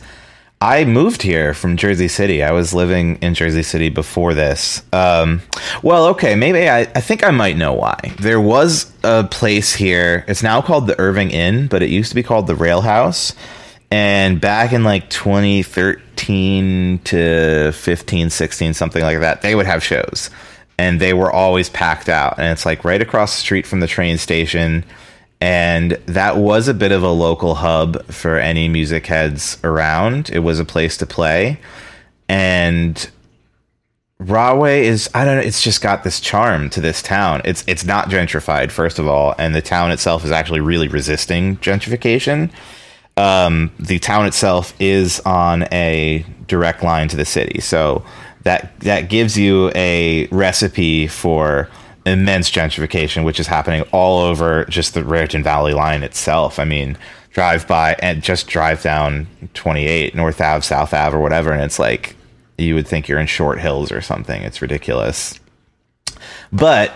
I moved here from Jersey City. I was living in Jersey City before this. Um, well, okay, maybe I, I think I might know why. There was a place here. It's now called the Irving Inn, but it used to be called the Rail House. And back in like 2013 to 15, 16, something like that, they would have shows. And they were always packed out. And it's like right across the street from the train station and that was a bit of a local hub for any music heads around. It was a place to play, and Rahway is I don't know. It's just got this charm to this town. It's it's not gentrified first of all, and the town itself is actually really resisting gentrification. Um, the town itself is on a direct line to the city, so that that gives you a recipe for immense gentrification, which is happening all over just the Raritan Valley line itself. I mean, drive by and just drive down 28 North Ave, South Ave, or whatever, and it's like you would think you're in Short Hills or something. It's ridiculous. But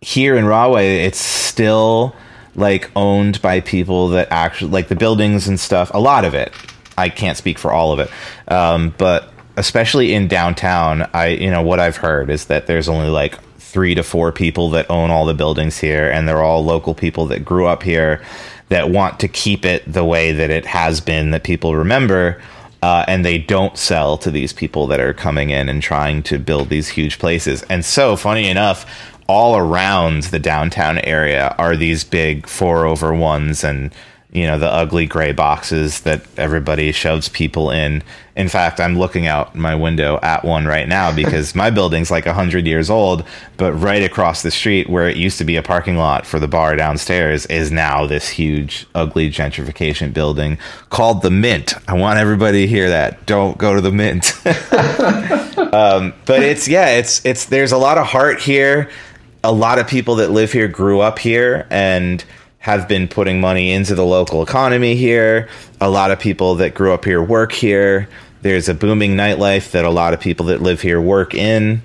here in Rahway, it's still like owned by people that actually like the buildings and stuff. A lot of it. I can't speak for all of it, um, but especially in downtown, I you know what I've heard is that there's only like three to four people that own all the buildings here, and they're all local people that grew up here that want to keep it the way that it has been that people remember. Uh, and they don't sell to these people that are coming in and trying to build these huge places. And so, funny enough, all around the downtown area are these big four over ones and you know the ugly gray boxes that everybody shoves people in. In fact i'm looking out my window at one right now because my building's like 100 years old but right across the street where it used to be a parking lot for the bar downstairs is now this huge ugly gentrification building called the mint. I want everybody to hear that. Don't go to the mint. Um, but it's yeah it's it's there's a lot of heart here. A lot of people that live here grew up here and have been putting money into the local economy here. A lot of people that grew up here work here. There's a booming nightlife that a lot of people that live here work in.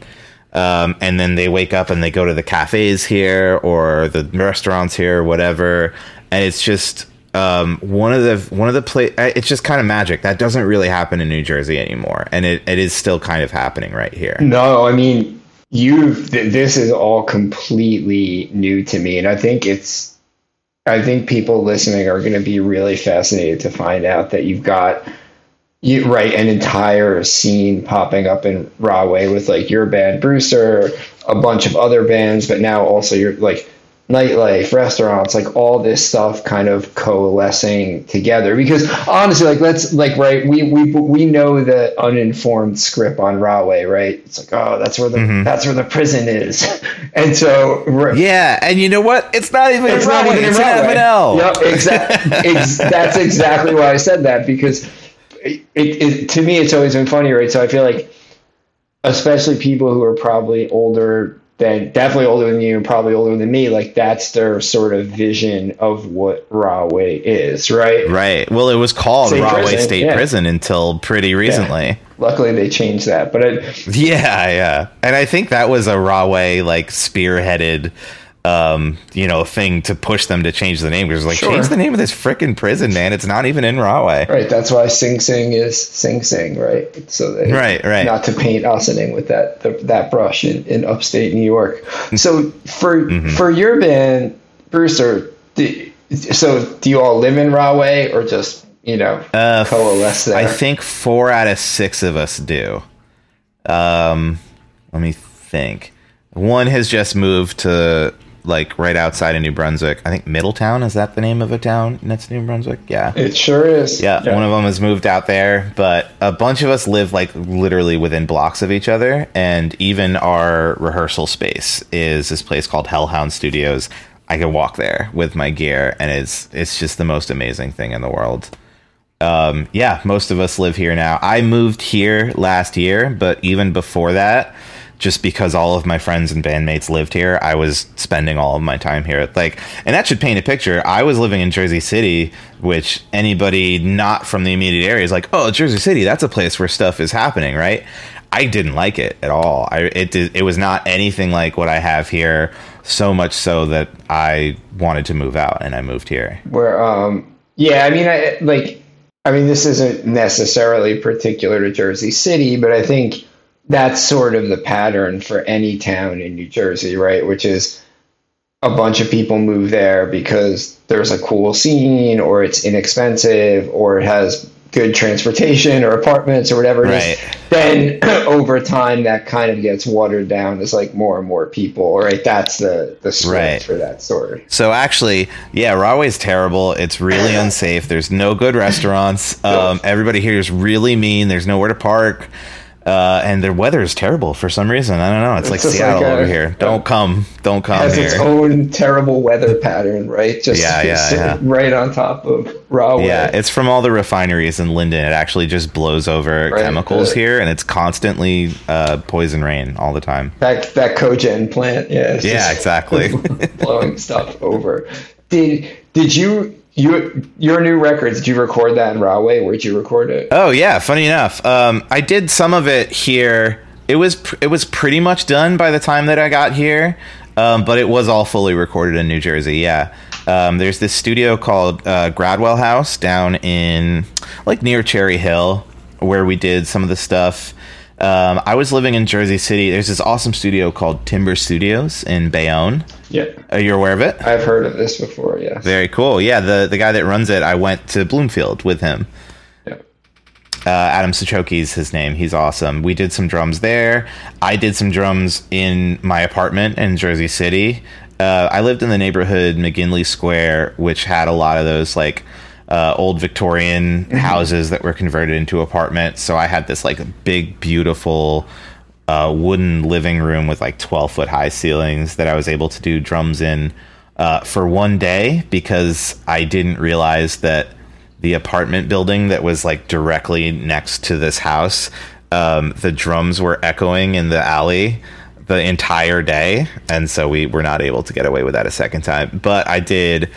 Um, and then they wake up and they go to the cafes here or the restaurants here, or whatever. And it's just um, one of the one of the play. It's just kind of magic that doesn't really happen in New Jersey anymore, and it, it is still kind of happening right here. No, I mean, you've th- this is all completely new to me, and I think it's I think people listening are going to be really fascinated to find out that you've got you right an entire scene popping up in Rahway with like your band Brewster, a bunch of other bands, but now also you're like nightlife, restaurants, like all this stuff kind of coalescing together. Because honestly, like let's like right, we we we know the uninformed script on Rahway, right? It's like oh, that's where the mm-hmm. that's where the prison is, and so Yeah, and you know what? It's not even. it's not even in it's Rahway. Yep, exactly. Ex- that's exactly why I said that because it, it, to me it's always been funny, right? So I feel like, especially people who are probably older than, definitely older than you, and probably older than me, like that's their sort of vision of what Rahway is, right? Right. Well, it was called State Rahway State yeah. Prison until pretty recently. Luckily they changed that, but it, Yeah, yeah. And I think that was a Rahway like spearheaded um, you know, thing to push them to change the name because like Sure. change the name of this freaking prison, man. It's not even in Rahway. right, that's why Sing Sing is Sing Sing, right? So they, Right, right. not to paint Ossining with that the, that brush in, in upstate New York. So for Mm-hmm. for your band, Brewster, do, so do you all live in Rahway or just you know Uh, coalesce there? I think four out of six of us do. Um, let me think. One has just moved to like right outside of New Brunswick. I think Middletown is that the name of a town that's New Brunswick. Yeah. it sure is. Yeah, one of them has moved out there, but a bunch of us live like literally within blocks of each other, and even our rehearsal space is this place called Hellhound Studios. I can walk there with my gear, and it's it's just the most amazing thing in the world. Um, yeah, most of us live here now. I moved here last year, but even before that, just because all of my friends and bandmates lived here, I was spending all of my time here. Like, and that should paint a picture. I was living in Jersey City, which anybody not from the immediate area is like, oh, Jersey City, that's a place where stuff is happening, right? I didn't like it at all. I it did, it was not anything like what I have here. So much so that I wanted to move out, and I moved here. Where, um, yeah, I mean, I like, I mean, this isn't necessarily particular to Jersey City, but I think that's sort of the pattern for any town in New Jersey, right? Which is a bunch of people move there because there's a cool scene or it's inexpensive or it has good transportation or apartments or whatever it Right. is. Then over time that kind of gets watered down as like more and more people, right? That's the the script Right. for that story. So actually, yeah, Rahway's terrible. It's really unsafe. There's no good restaurants. Um, everybody here is really mean. There's nowhere to park. Uh, and the weather is terrible for some reason. I don't know. It's, like Seattle like a- over here. Don't come. Don't come It has here. its own terrible weather pattern, right? Just Yeah, yeah, yeah. right on top of Rahway. Yeah, it's from all the refineries in Linden. It actually just blows over Right. chemicals here, and it's constantly uh, poison rain all the time. that that cogen plant. Yeah, Yeah, exactly. blowing stuff over. Did did you you your new record? Did you record that in Rahway? Where'd you record it? Oh yeah, funny enough, um, I did some of it here. It was pr- it was pretty much done by the time that I got here, um, but it was all fully recorded in New Jersey. Yeah, um, there's this studio called uh, Gradwell House down in like near Cherry Hill, where we did some of the stuff. Um, I was living in Jersey City. There's this awesome studio called Timber Studios in Bayonne. Yeah, Are you aware of it? I've heard of this before. Yes. Very cool. Yeah, the the guy that runs it, I went to Bloomfield with him. Yeah. Uh, Adam Sachoki's his name. He's awesome. We did some drums there. I did some drums in my apartment in Jersey City. Uh, I lived in the neighborhood McGinley Square, which had a lot of those like uh, old Victorian houses that were converted into apartments. So I had this like big, beautiful uh, wooden living room with like 12 foot high ceilings that I was able to do drums in uh, for one day because I didn't realize that the apartment building that was like directly next to this house, um, the drums were echoing in the alley the entire day. And so we were not able to get away with that a second time. But I did.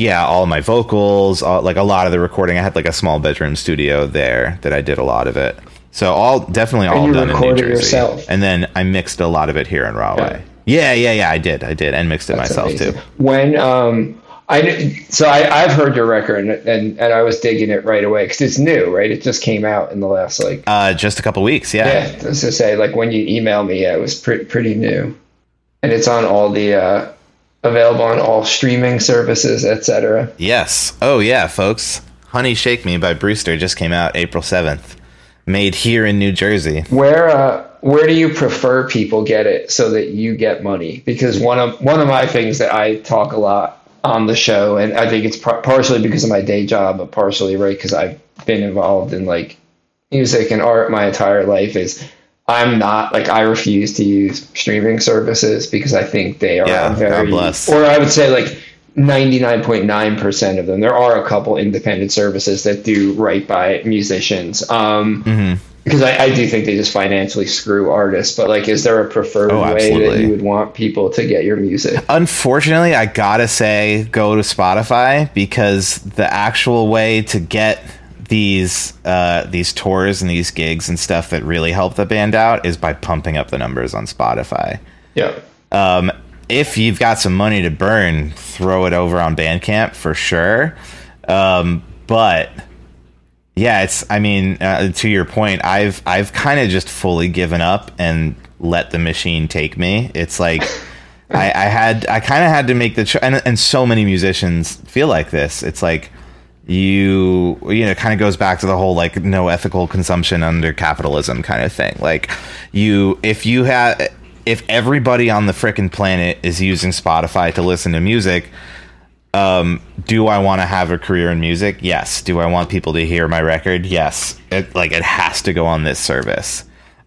Yeah, all my vocals, all, like a lot of the recording. I had like a small bedroom studio there that I did a lot of it. So all definitely all you done in New Jersey. yourself? And then I mixed a lot of it here in Rahway. Yeah, yeah, yeah. I did, I did, and mixed it That's myself amazing. too. When um, I so I I've heard your record and and, and I was digging it right away because it's new, right? It just came out in the last like Uh, just a couple weeks. Yeah. yeah. To say, like when you emailed me, yeah, it was pretty pretty new, and it's on all the uh, available on all streaming services, etc. Yes. Oh yeah, folks. Honey Shake Me by Brewster just came out April seventh. Made here in New Jersey. Where uh, where do you prefer people get it so that you get money? Because one of one of my things that I talk a lot on the show, and I think it's par- partially because of my day job, but partially right because I've been involved in like music and art my entire life is I'm not like I refuse to use streaming services because I think they are Yeah, very or I would say like 99.9% of them. There are a couple independent services that do right by musicians. Um, Mm-hmm. because I, I do think they just financially screw artists, but like, is there a preferred Oh, way that you would want people to get your music? Unfortunately, I gotta say, go to Spotify because the actual way to get these uh, these tours and these gigs and stuff that really help the band out is by pumping up the numbers on Spotify. Yeah. Um, if you've got some money to burn, throw it over on Bandcamp for sure. Um, but yeah, it's. I mean, uh, to your point, I've I've kind of just fully given up and let the machine take me. It's like I, I had I kind of had to make the cho- and and so many musicians feel like this. It's like you you know kind of goes back to the whole like no ethical consumption under capitalism kind of thing. Like you if you have if everybody on the frickin' planet is using spotify to listen to music um do i want to have a career in music? Yes. Do i want people to hear my record? Yes. It like it has to go on this service.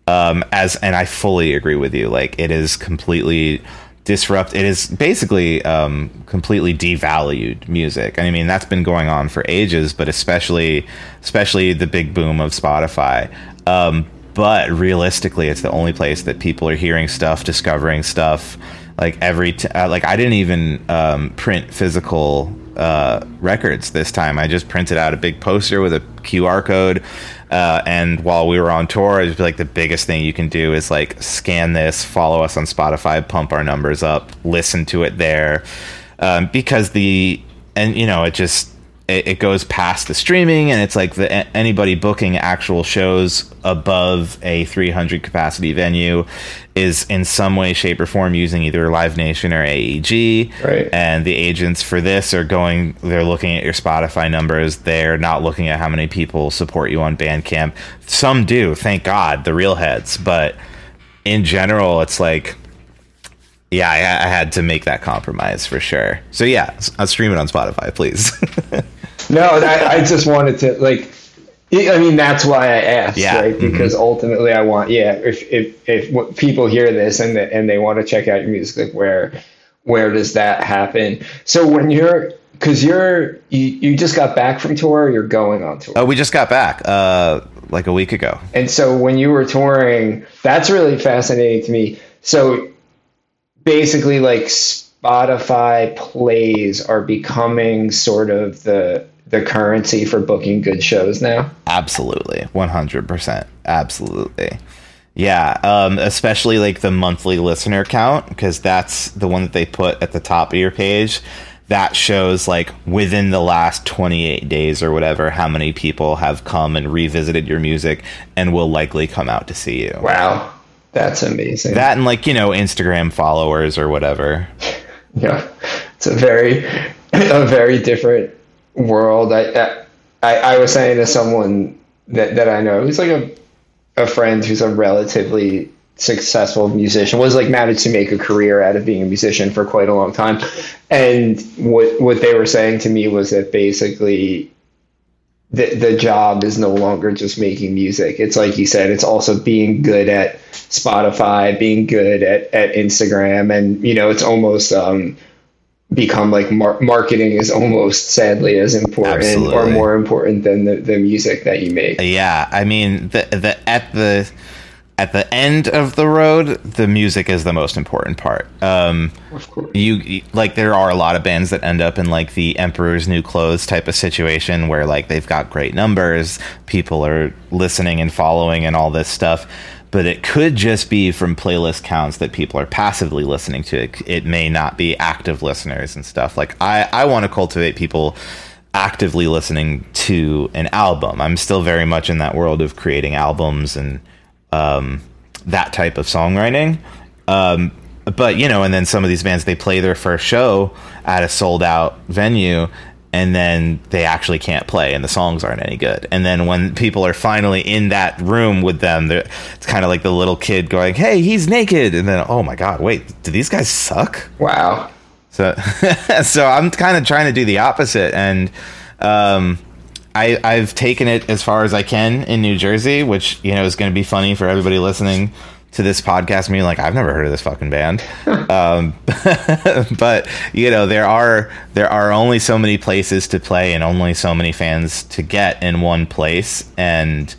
Um as and i fully agree with you. Like it is completely disrupt it is basically um completely devalued music i mean that's been going on for ages but especially especially the big boom of spotify um but realistically, it's the only place that people are hearing stuff, discovering stuff. Like every, t- uh, like I didn't even um, print physical uh, records this time. I just printed out a big poster with a QR code. Uh, and while we were on tour, it was like the biggest thing you can do is like scan this, follow us on Spotify, pump our numbers up, listen to it there, um, because the and you know it just it, it goes past the streaming and it's like the anybody booking actual shows above a 300 capacity venue is in some way shape or form using either live nation or aeg Right. and the agents for this are going they're looking at your spotify numbers. They're not looking at how many people support you on bandcamp. Some do thank god the real heads. But in general it's like yeah, I, I had to make that compromise for sure. So yeah, I'll uh, stream it on Spotify, please. No, I, I just wanted to like. I mean, that's why I asked, Yeah, right? Mm-hmm. Because ultimately, I want, yeah. If if if people hear this and they, and they want to check out your music, like where where does that happen? So when you're, because you're you, you just got back from tour, or you're going on tour, oh, we just got back uh, like a week ago. and so when you were touring, that's really fascinating to me. So basically, like Spotify plays are becoming sort of the the currency for booking good shows now. Absolutely, one hundred percent, absolutely. Yeah, um, especially like the monthly listener count because that's the one that they put at the top of your page. That shows like within the last 28 days or whatever how many people have come and revisited your music and will likely come out to see you. Wow, that's amazing. That and like, you know, Instagram followers or whatever. yeah, it's a very a very different world. I I, I was saying to someone that, that I know who's like a a friend who's a relatively successful musician was like managed to make a career out of being a musician for quite a long time and what what they were saying to me was that basically the the job is no longer just making music. It's like you said, it's also being good at Spotify, being good at, at Instagram, and you know, it's almost um, become like mar- marketing is almost sadly as important or more important than the, the music that you make. Yeah, I mean, the the at the at the end of the road, the music is the most important part. Um, Of course. you like there are a lot of bands that end up in like the emperor's new clothes type of situation where like they've got great numbers people are listening and following and all this stuff but it could just be from playlist counts that people are passively listening to it it may not be active listeners and stuff like i i want to cultivate people actively listening to an album i'm still very much in that world of creating albums and um, that type of songwriting. Um, but you know, and then some of these bands they play their first show at a sold out venue, and then they actually can't play, and the songs aren't any good. And then when people are finally in that room with them, it's kind of like the little kid going, "Hey, he's naked," and then, "Oh my god, wait, do these guys suck?" Wow. So, so I'm kind of trying to do the opposite, and um, I, I've taken it as far as I can in New Jersey, which you know is going to be funny for everybody listening to this podcast. Me like I've never heard of this fucking band, um, but you know there are there are only so many places to play and only so many fans to get in one place, and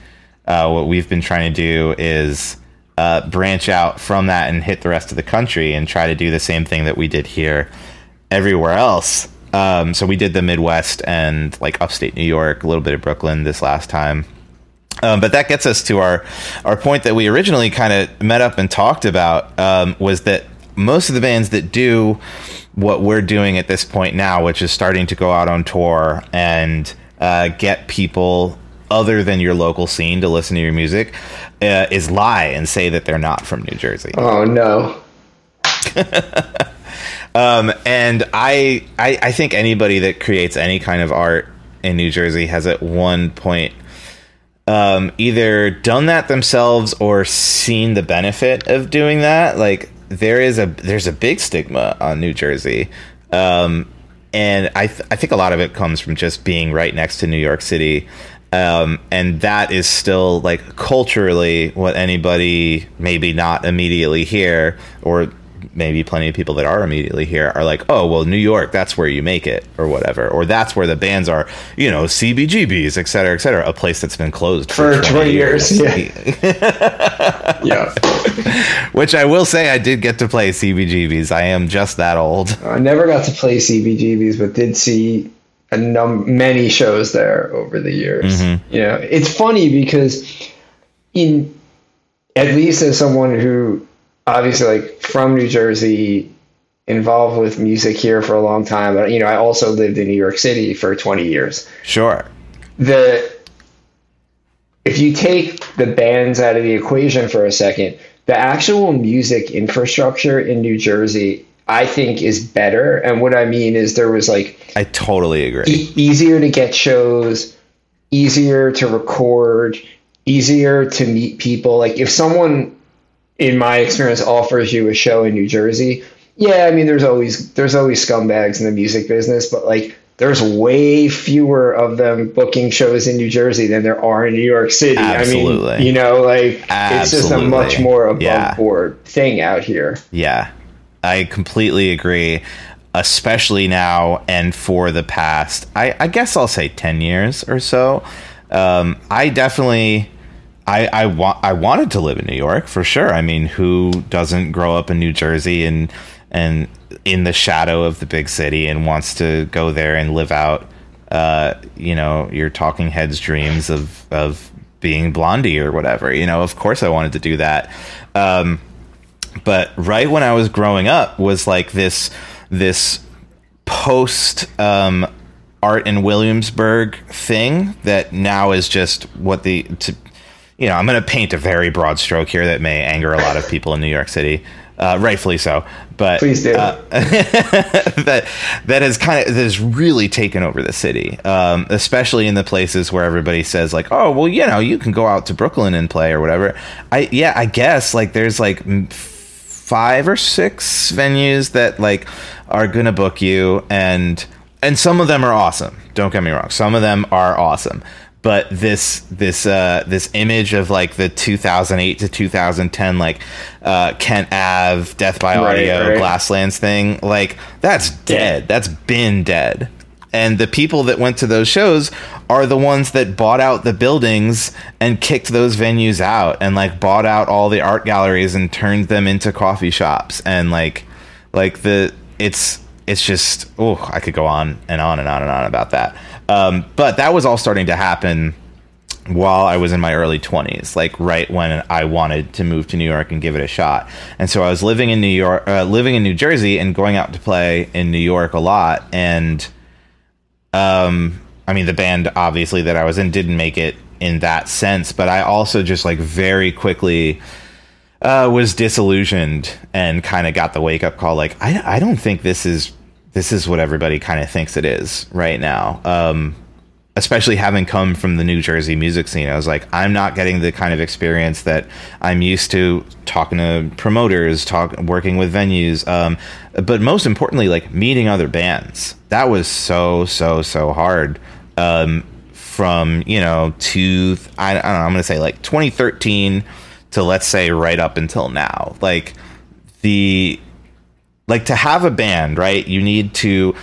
uh, what we've been trying to do is uh, branch out from that and hit the rest of the country and try to do the same thing that we did here everywhere else. Um, so we did the Midwest and like upstate New York, a little bit of Brooklyn this last time. Um, but that gets us to our our point that we originally kind of met up and talked about um, was that most of the bands that do what we're doing at this point now, which is starting to go out on tour and uh, get people other than your local scene to listen to your music, uh, is lie and say that they're not from New Jersey. Oh no. Um, and I, I, I think anybody that creates any kind of art in New Jersey has at one point um, either done that themselves or seen the benefit of doing that. Like there is a there's a big stigma on New Jersey, um, and I th- I think a lot of it comes from just being right next to New York City. Um, and that is still like culturally what anybody maybe not immediately here or maybe plenty of people that are immediately here are like, oh, well, New York, that's where you make it, or whatever, or that's where the bands are, you know, CBGBs, et cetera, et cetera, a place that's been closed For 20 years, yeah. Which I will say, I did get to play CBGBs. I am just that old. I never got to play CBGBs, but did see a num- many shows there over the years. Mm-hmm. You know, it's funny because in at least as someone who obviously like from New Jersey involved with music here for a long time but you know I also lived in New York City for 20 years Sure. the if you take the bands out of the equation for a second, the actual music infrastructure in New Jersey, I think, is better. And what I mean is there was like I totally agree. e- easier to get shows, easier to record, easier to meet people. Like if someone, in my experience, offers you a show in New Jersey, yeah, I mean, there's always there's always scumbags in the music business, but like there's way fewer of them booking shows in New Jersey than there are in New York City. Absolutely. I mean, you know, like it's just a much more above Yeah. board thing out here. Yeah, I completely agree. Especially now and for the past, I, I guess I'll say ten years or so. Um, I definitely, I I want I wanted to live in New York for sure. I mean, who doesn't grow up in New Jersey and and in the shadow of the big city and wants to go there and live out, uh, you know, your Talking Heads dreams of of being Blondie or whatever. You know, of course I wanted to do that. Um, but right when I was growing up was like this this post um, art in Williamsburg thing that now is just what the to, you know I'm going to paint a very broad stroke here that may anger a lot of people in New York City, uh, rightfully so. But Please do. uh, that that has kind of that has really taken over the city, um, especially in the places where everybody says like, oh well, you know, you can go out to Brooklyn and play or whatever. I yeah, I guess like there's like five or six venues that like are gonna book you and and some of them are awesome don't get me wrong some of them are awesome but this this uh this image of like the 2008 to 2010 like uh kent ave death by Right, audio right. glasslands thing like that's dead. that's been dead. And the people that went to those shows are the ones that bought out the buildings and kicked those venues out and like bought out all the art galleries and turned them into coffee shops. And like like the it's it's just oh i could go on and on and on and on about that um, but that was all starting to happen while I was in my early 20s, like right when I wanted to move to New York and give it a shot. And so I was living in New York, uh, living in New Jersey and going out to play in New York a lot. And, um, I mean, the band obviously that I was in didn't make it in that sense, but I also just like very quickly uh, was disillusioned and kind of got the wake up call. Like, I, I don't think this is this is what everybody kind of thinks it is right now. Um, especially having come from the New Jersey music scene, I was like, I'm not getting the kind of experience that I'm used to talking to promoters, talk, working with venues, um, but most importantly, like meeting other bands. That was so so so hard. Um, from you know to I, I don't know, I'm gonna say like 2013 to let's say right up until now. Like the like to have a band, right? You need to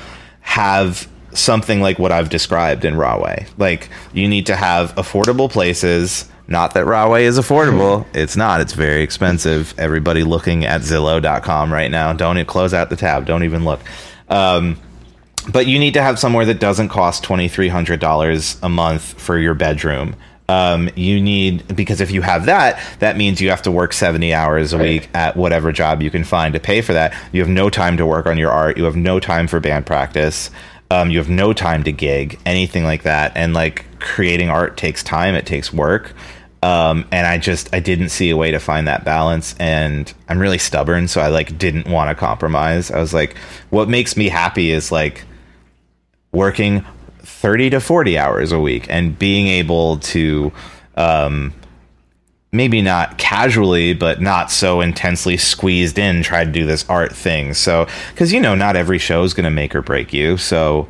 have something like what I've described in Rahway. Like you need to have affordable places. Not that Rahway is affordable. It's not. It's very expensive. Everybody looking at Zillow.com right now. Don't close out the tab. Don't even look. Um, but you need to have somewhere that doesn't cost twenty three hundred dollars a month for your bedroom. Um, you need because if you have that, that means you have to work seventy hours a week at whatever job you can find to pay for that. You have no time to work on your art. You have no time for band practice. Um, you have no time to gig, anything like that. And like creating art takes time. It takes work. Um, and I just I didn't see a way to find that balance, and I'm really stubborn, so I like didn't want to compromise. I was like, what makes me happy is like working 30 to 40 hours a week and being able to um, maybe not casually but not so intensely squeezed in try to do this art thing. So because you know not every show is going to make or break you. So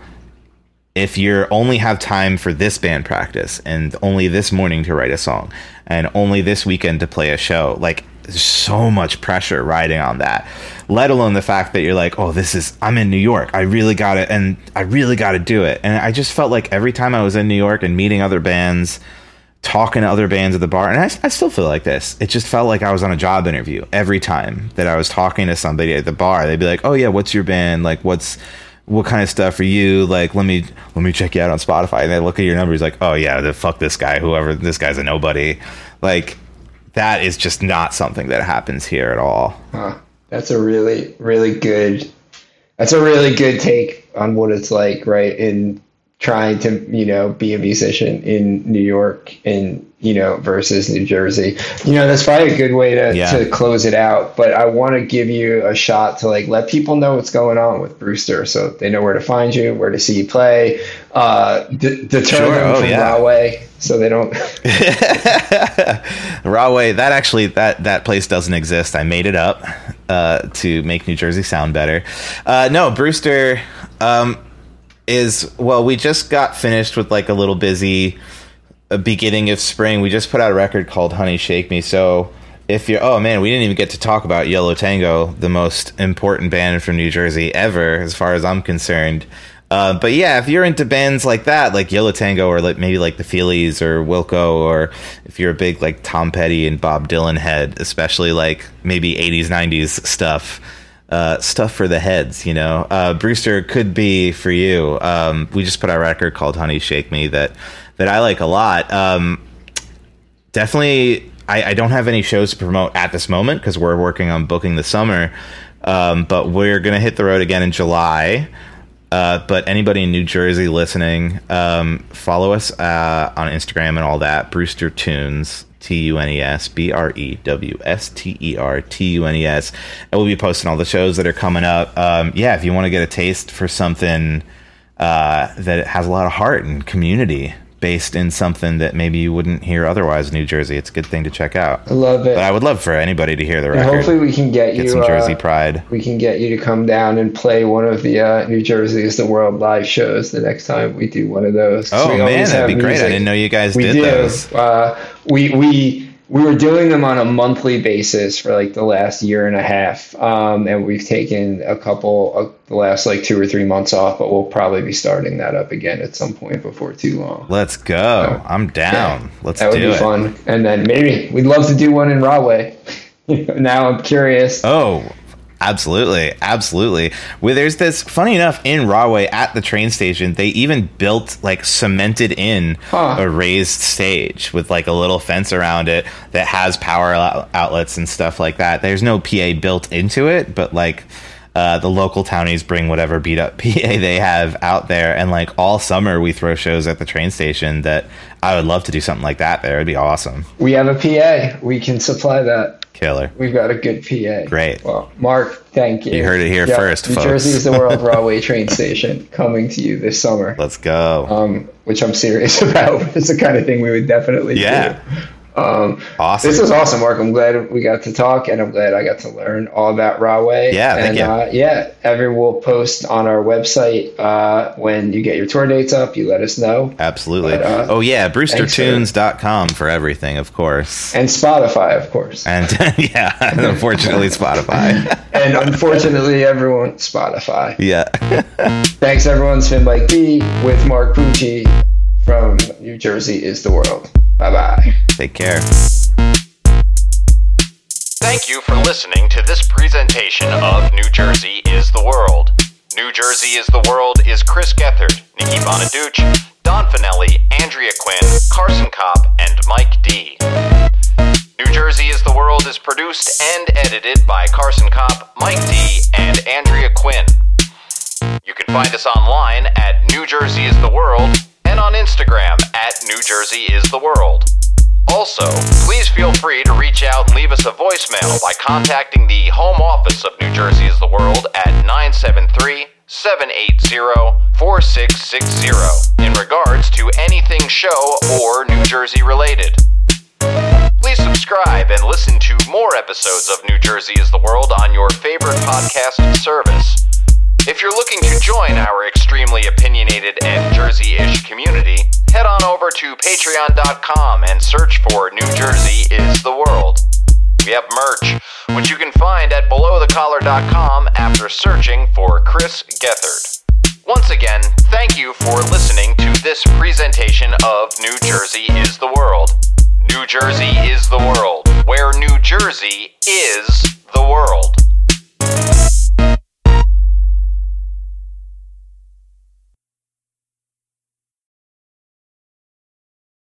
if you only have time for this band practice and only this morning to write a song and only this weekend to play a show like there's so much pressure riding on that. Let alone the fact that you're like, oh, this is I'm in New York. I really got it, and I really got to do it. And I just felt like every time I was in New York and meeting other bands, talking to other bands at the bar, and I, I still feel like this. It just felt like I was on a job interview every time that I was talking to somebody at the bar. They'd be like, oh yeah, what's your band? Like, what's what kind of stuff are you like let me let me check you out on spotify and they look at your numbers like oh yeah the fuck this guy whoever this guy's a nobody like that is just not something that happens here at all Huh. That's a really, really good. That's a really good take on what it's like, right? In trying to, you know, be a musician in New York and you know versus New Jersey. You know, that's probably a good way to Yeah. to close it out. But I want to give you a shot to like let people know what's going on with Brewster, so they know where to find you, where to see you play. Uh, d- deter Sure. them Oh, from yeah. Rahway, so they don't. Rahway, that actually that that place doesn't exist. I made it up uh, to make New Jersey sound better. Uh, no, Brewster um, is well. We just got finished with like a little busy uh, beginning of spring. We just put out a record called Honey Shake Me. So if you're oh man, we didn't even get to talk about Yo La Tengo, the most important band from New Jersey ever, as far as I'm concerned. Uh, but yeah, if you're into bands like that, like Yo La Tengo, or like maybe like the Feelies or Wilco, or if you're a big like Tom Petty and Bob Dylan head, especially like maybe 80s, 90s stuff, uh, stuff for the heads, you know, uh, Brewster could be for you. Um, we just put out a record called Honey Shake Me that that I like a lot. Um, definitely I, I don't have any shows to promote at this moment because we're working on booking the summer um, but we're gonna hit the road again in july uh, but anybody in new jersey listening um, follow us uh, on instagram and all that brewster tunes T-U-N-E-S, B-R-E-W-S-T-E-R-T-U-N-E-S. And we'll be posting all the shows that are coming up. Um, yeah, if you want to get a taste for something uh, that has a lot of heart and community based in something that maybe you wouldn't hear otherwise in New Jersey. It's a good thing to check out. I love it. But I would love for anybody to hear the And record. hopefully we can get you get some Jersey uh, pride. we can get you to come down and play one of the uh, New Jersey is the World live shows the next time we do one of those. Oh man, that'd be great. I didn't know you guys we did do. those. Uh, we we we were doing them on a monthly basis for like the last year and a half, um, and we've taken a couple of the last like two or three months off, but we'll probably be starting that up again at some point before too long. Let's go. I'm down. Let's That would be it. fun, and then maybe we'd love to do one in Rahway. now I'm curious. Oh, absolutely, absolutely. Well, there's this funny enough in Rahway at the train station. They even built like cemented in Huh. a raised stage with like a little fence around it that has power outlets and stuff like that. There's no PA built into it, but like. Uh, the local townies bring whatever beat up PA they have out there, and like all summer we throw shows at the train station. That I would love to do something like that there. It'd be awesome, We have a PA. We can supply that. Killer. We've got a good PA. Great. Well, Mark, thank you. You heard it here first, New folks. Jersey is the World Rahway train station coming to you this summer. Let's go. Um, which I'm serious about. It's the kind of thing we would definitely Yeah. do. Um, awesome. this is awesome, Mark. I'm glad we got to talk, and I'm glad I got to learn all about Rahway. Yeah, thank and you. Uh, yeah, every will post on our website uh, when you get your tour dates up. You let us know, Absolutely. But, uh, oh yeah, brewstertunes.com for everything, of course. and Spotify, of course. And yeah, unfortunately Spotify. and unfortunately, everyone Spotify. yeah. Thanks, everyone. It's been Mike D with Mark Bucci from New Jersey is the world. Bye bye. Take care. Thank you for listening to this presentation of New Jersey is the World. New Jersey is the World is Chris Gethard, Nikki Bonaduce, Don Finelli, Andrea Quinn, Carson Kopp, and Mike D. New Jersey is the World is produced and edited by Carson Kopp, Mike D, and Andrea Quinn. You can find us online at New Jersey is the World and on Instagram at New Jersey is the World. Also, please feel free to reach out and leave us a voicemail by contacting the home office of New Jersey is the World at 973 780 4660 in regards to anything show or New Jersey related. Please subscribe and listen to more episodes of New Jersey is the World on your favorite podcast service. If you're looking to join our extremely opinionated and Jersey ish community, head on over to patreon.com and search for New Jersey is the World. We have merch, which you can find at belowthecollar.com after searching for Chris Gethard. Once again, thank you for listening to this presentation of New Jersey is the World. New Jersey is the world, where New Jersey is the world.